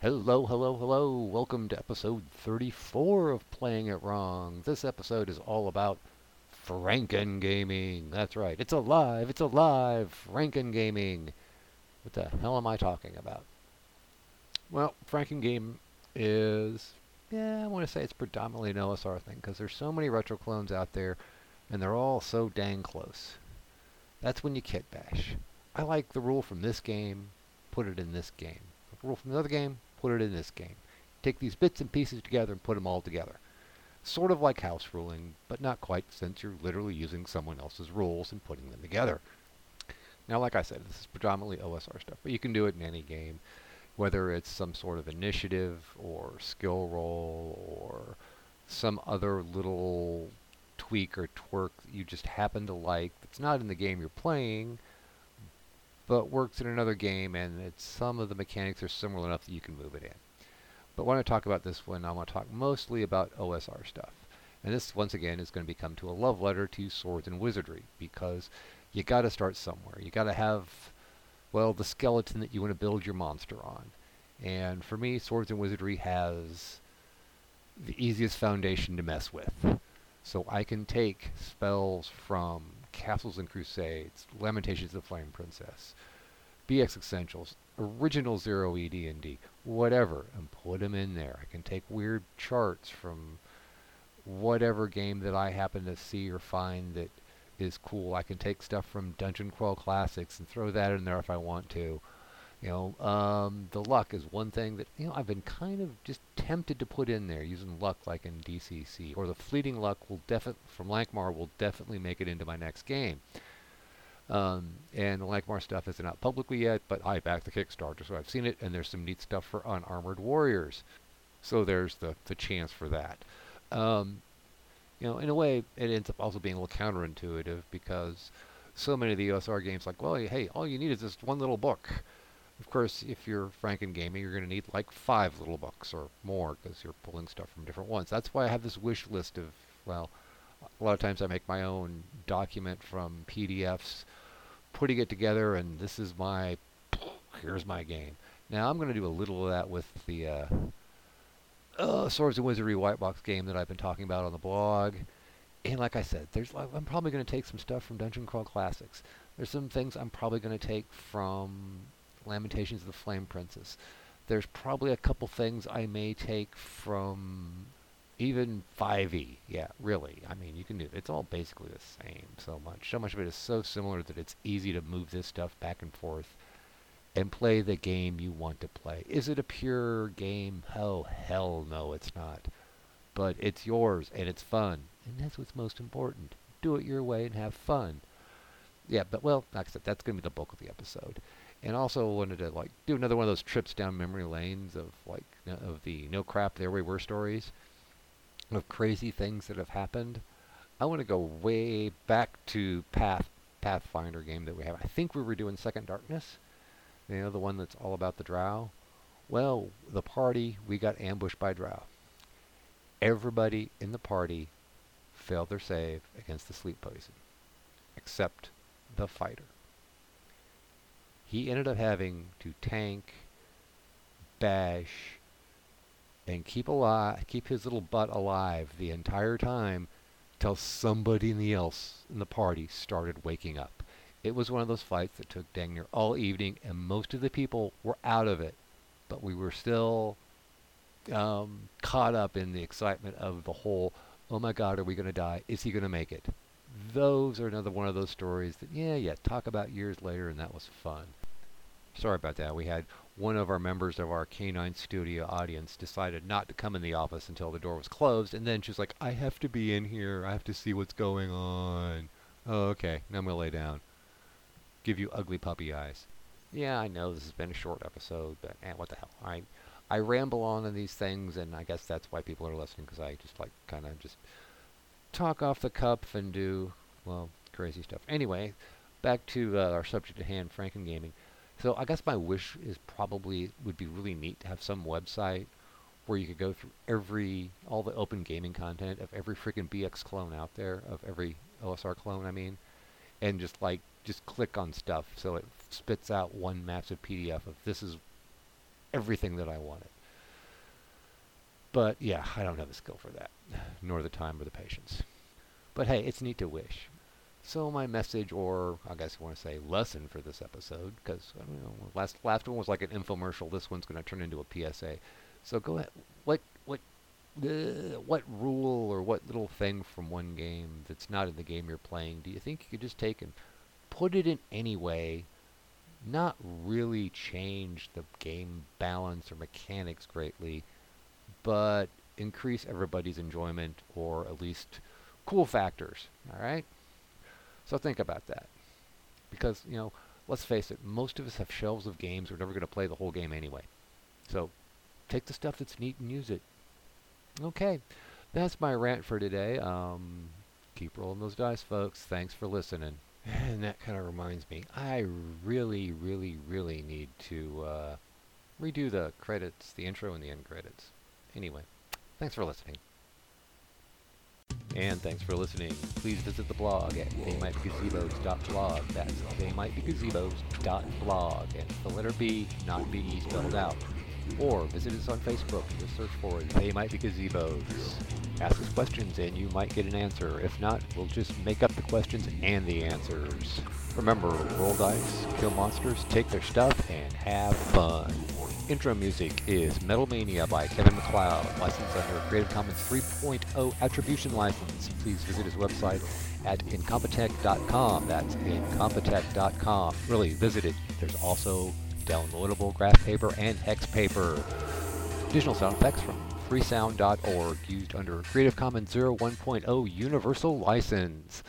Hello, hello, hello. Welcome to episode 34 of Playing It Wrong. This episode is all about Franken Gaming. That's right. It's alive. It's alive. Franken Gaming. What the hell am I talking about? Well, Franken Game is, yeah, I want to say it's predominantly an OSR thing because there's so many retro clones out there and they're all so dang close. That's when you kit bash. I like the rule from this game, put it in this game. The rule from another game, put it in this game. Take these bits and pieces together and put them all together. Sort of like house ruling, but not quite since you're literally using someone else's rules and putting them together. Now, like I said, this is predominantly OSR stuff, but you can do it in any game, whether it's some sort of initiative or skill roll or some other little tweak or twerk that you just happen to like that's not in the game you're playing, but works in another game, and some of the mechanics are similar enough that you can move it in. But when I talk about this one, I want to talk mostly about OSR stuff. And this, once again, is going to become to a love letter to swords and wizardry, because you got to start somewhere. You got to have, well, the skeleton that you want to build your monster on. And for me, swords and wizardry has the easiest foundation to mess with. So I can take spells from Castles and Crusades, Lamentations of the Flame Princess, BX Essentials, original Zero E D&D, whatever, and put them in there. I can take weird charts from whatever game that I happen to see or find that is cool. I can take stuff from Dungeon Crawl Classics and throw that in there if I want to. You know, um, the luck is one thing that you know I've been kind of just tempted to put in there using luck like in DCC, or the fleeting luck will definitely from Lankhmar will definitely make it into my next game. Um, and the Lankhmar stuff isn't out publicly yet, but I backed the Kickstarter, so I've seen it, and there's some neat stuff for unarmored warriors. So there's the the chance for that. Um, you know, in a way, it ends up also being a little counterintuitive because so many of the OSR games, like, well, hey, all you need is this one little book. Of course, if you're Franken Gaming, you're going to need like five little books or more because you're pulling stuff from different ones. That's why I have this wish list of, well, a lot of times I make my own document from PDFs, putting it together, and this is my, here's my game. Now I'm going to do a little of that with the uh, uh, Swords and Wizardry white box game that I've been talking about on the blog. And like I said, there's I'm probably going to take some stuff from Dungeon Crawl Classics. There's some things I'm probably going to take from Lamentations of the Flame Princess. There's probably a couple things I may take from even 5e. Yeah, really. I mean, you can do it. it's all basically the same so much. So much of it is so similar that it's easy to move this stuff back and forth and play the game you want to play. Is it a pure game? Oh, hell no, it's not. But it's yours and it's fun. And that's what's most important. Do it your way and have fun. Yeah, but well, like I said, that's going to be the bulk of the episode. And also wanted to like do another one of those trips down memory lanes of like uh, of the no crap there we were stories of crazy things that have happened. I want to go way back to Path Pathfinder game that we have. I think we were doing Second Darkness. You know, the one that's all about the drow. Well, the party, we got ambushed by drow. Everybody in the party failed their save against the sleep poison, except the fighter. He ended up having to tank, bash, and keep alive, keep his little butt alive the entire time till somebody else in the party started waking up. It was one of those fights that took dang near all evening, and most of the people were out of it, but we were still um, caught up in the excitement of the whole. Oh my God, are we going to die? Is he going to make it? Those are another one of those stories that, yeah, yeah, talk about years later, and that was fun. Sorry about that. We had one of our members of our Canine Studio audience decided not to come in the office until the door was closed, and then she's like, I have to be in here. I have to see what's going on. Oh, okay. Now I'm to lay down. Give you ugly puppy eyes. Yeah, I know this has been a short episode, but eh, what the hell. I, I ramble on in these things, and I guess that's why people are listening, because I just like kind of just talk off the cuff and do, well, crazy stuff. Anyway, back to uh, our subject at hand, Franken Gaming. So I guess my wish is probably would be really neat to have some website where you could go through every all the open gaming content of every freaking BX clone out there, of every OSR clone, I mean, and just like just click on stuff so it spits out one massive PDF of this is everything that I wanted. But yeah, I don't have the skill for that, nor the time or the patience. But hey, it's neat to wish. So my message, or I guess I want to say lesson for this episode, because I last last one was like an infomercial. This one's going to turn into a PSA. So go ahead. What what uh, what rule or what little thing from one game that's not in the game you're playing do you think you could just take and put it in any way, not really change the game balance or mechanics greatly, but increase everybody's enjoyment or at least cool factors. All right. So think about that. Because, you know, let's face it, most of us have shelves of games. We're never going to play the whole game anyway. So take the stuff that's neat and use it. Okay, that's my rant for today. Um, keep rolling those dice, folks. Thanks for listening. And that kind of reminds me, I really, really, really need to uh, redo the credits, the intro and the end credits. Anyway, thanks for listening. And thanks for listening. Please visit the blog at theymightbegazebos.blog. That's theymightbegazebos.blog. And the letter B, not B spelled out. Or visit us on Facebook. Just search for They Might Be Gazebos. Ask us questions and you might get an answer. If not, we'll just make up the questions and the answers. Remember, roll dice, kill monsters, take their stuff, and have fun. Intro music is Metal Mania by Kevin MacLeod, licensed under a Creative Commons 3.0 Attribution License. Please visit his website at incompetech.com. That's incompetech.com. Really, visit it. There's also downloadable graph paper and hex paper. Additional sound effects from freesound.org used under a Creative Commons 01.0 Universal License.